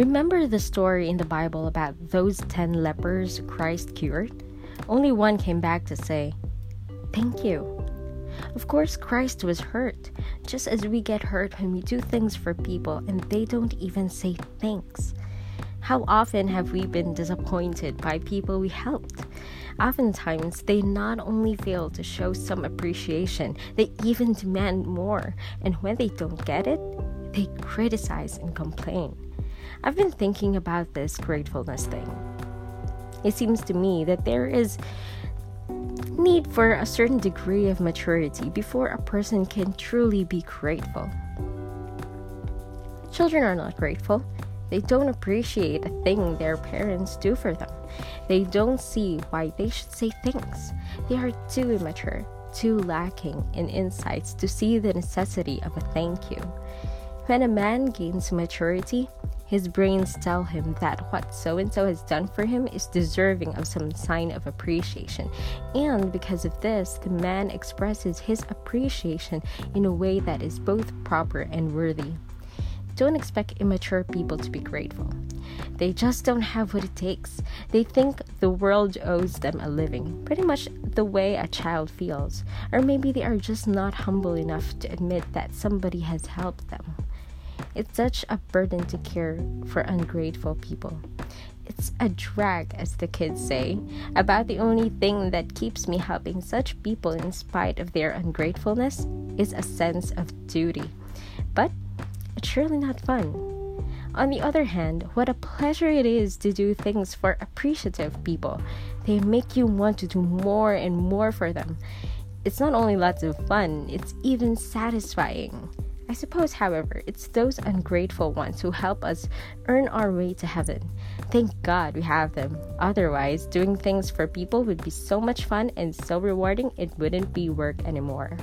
Remember the story in the Bible about those 10 lepers Christ cured? Only one came back to say, Thank you. Of course, Christ was hurt, just as we get hurt when we do things for people and they don't even say thanks. How often have we been disappointed by people we helped? Oftentimes, they not only fail to show some appreciation, they even demand more, and when they don't get it, they criticize and complain. I've been thinking about this gratefulness thing. It seems to me that there is need for a certain degree of maturity before a person can truly be grateful. Children are not grateful. They don't appreciate a thing their parents do for them. They don't see why they should say thanks. They are too immature, too lacking in insights to see the necessity of a thank you. When a man gains maturity, his brains tell him that what so and so has done for him is deserving of some sign of appreciation. And because of this, the man expresses his appreciation in a way that is both proper and worthy. Don't expect immature people to be grateful. They just don't have what it takes. They think the world owes them a living, pretty much the way a child feels. Or maybe they are just not humble enough to admit that somebody has helped them. It's such a burden to care for ungrateful people. It's a drag, as the kids say. About the only thing that keeps me helping such people in spite of their ungratefulness is a sense of duty. But it's surely not fun. On the other hand, what a pleasure it is to do things for appreciative people. They make you want to do more and more for them. It's not only lots of fun, it's even satisfying. I suppose, however, it's those ungrateful ones who help us earn our way to heaven. Thank God we have them. Otherwise, doing things for people would be so much fun and so rewarding it wouldn't be work anymore.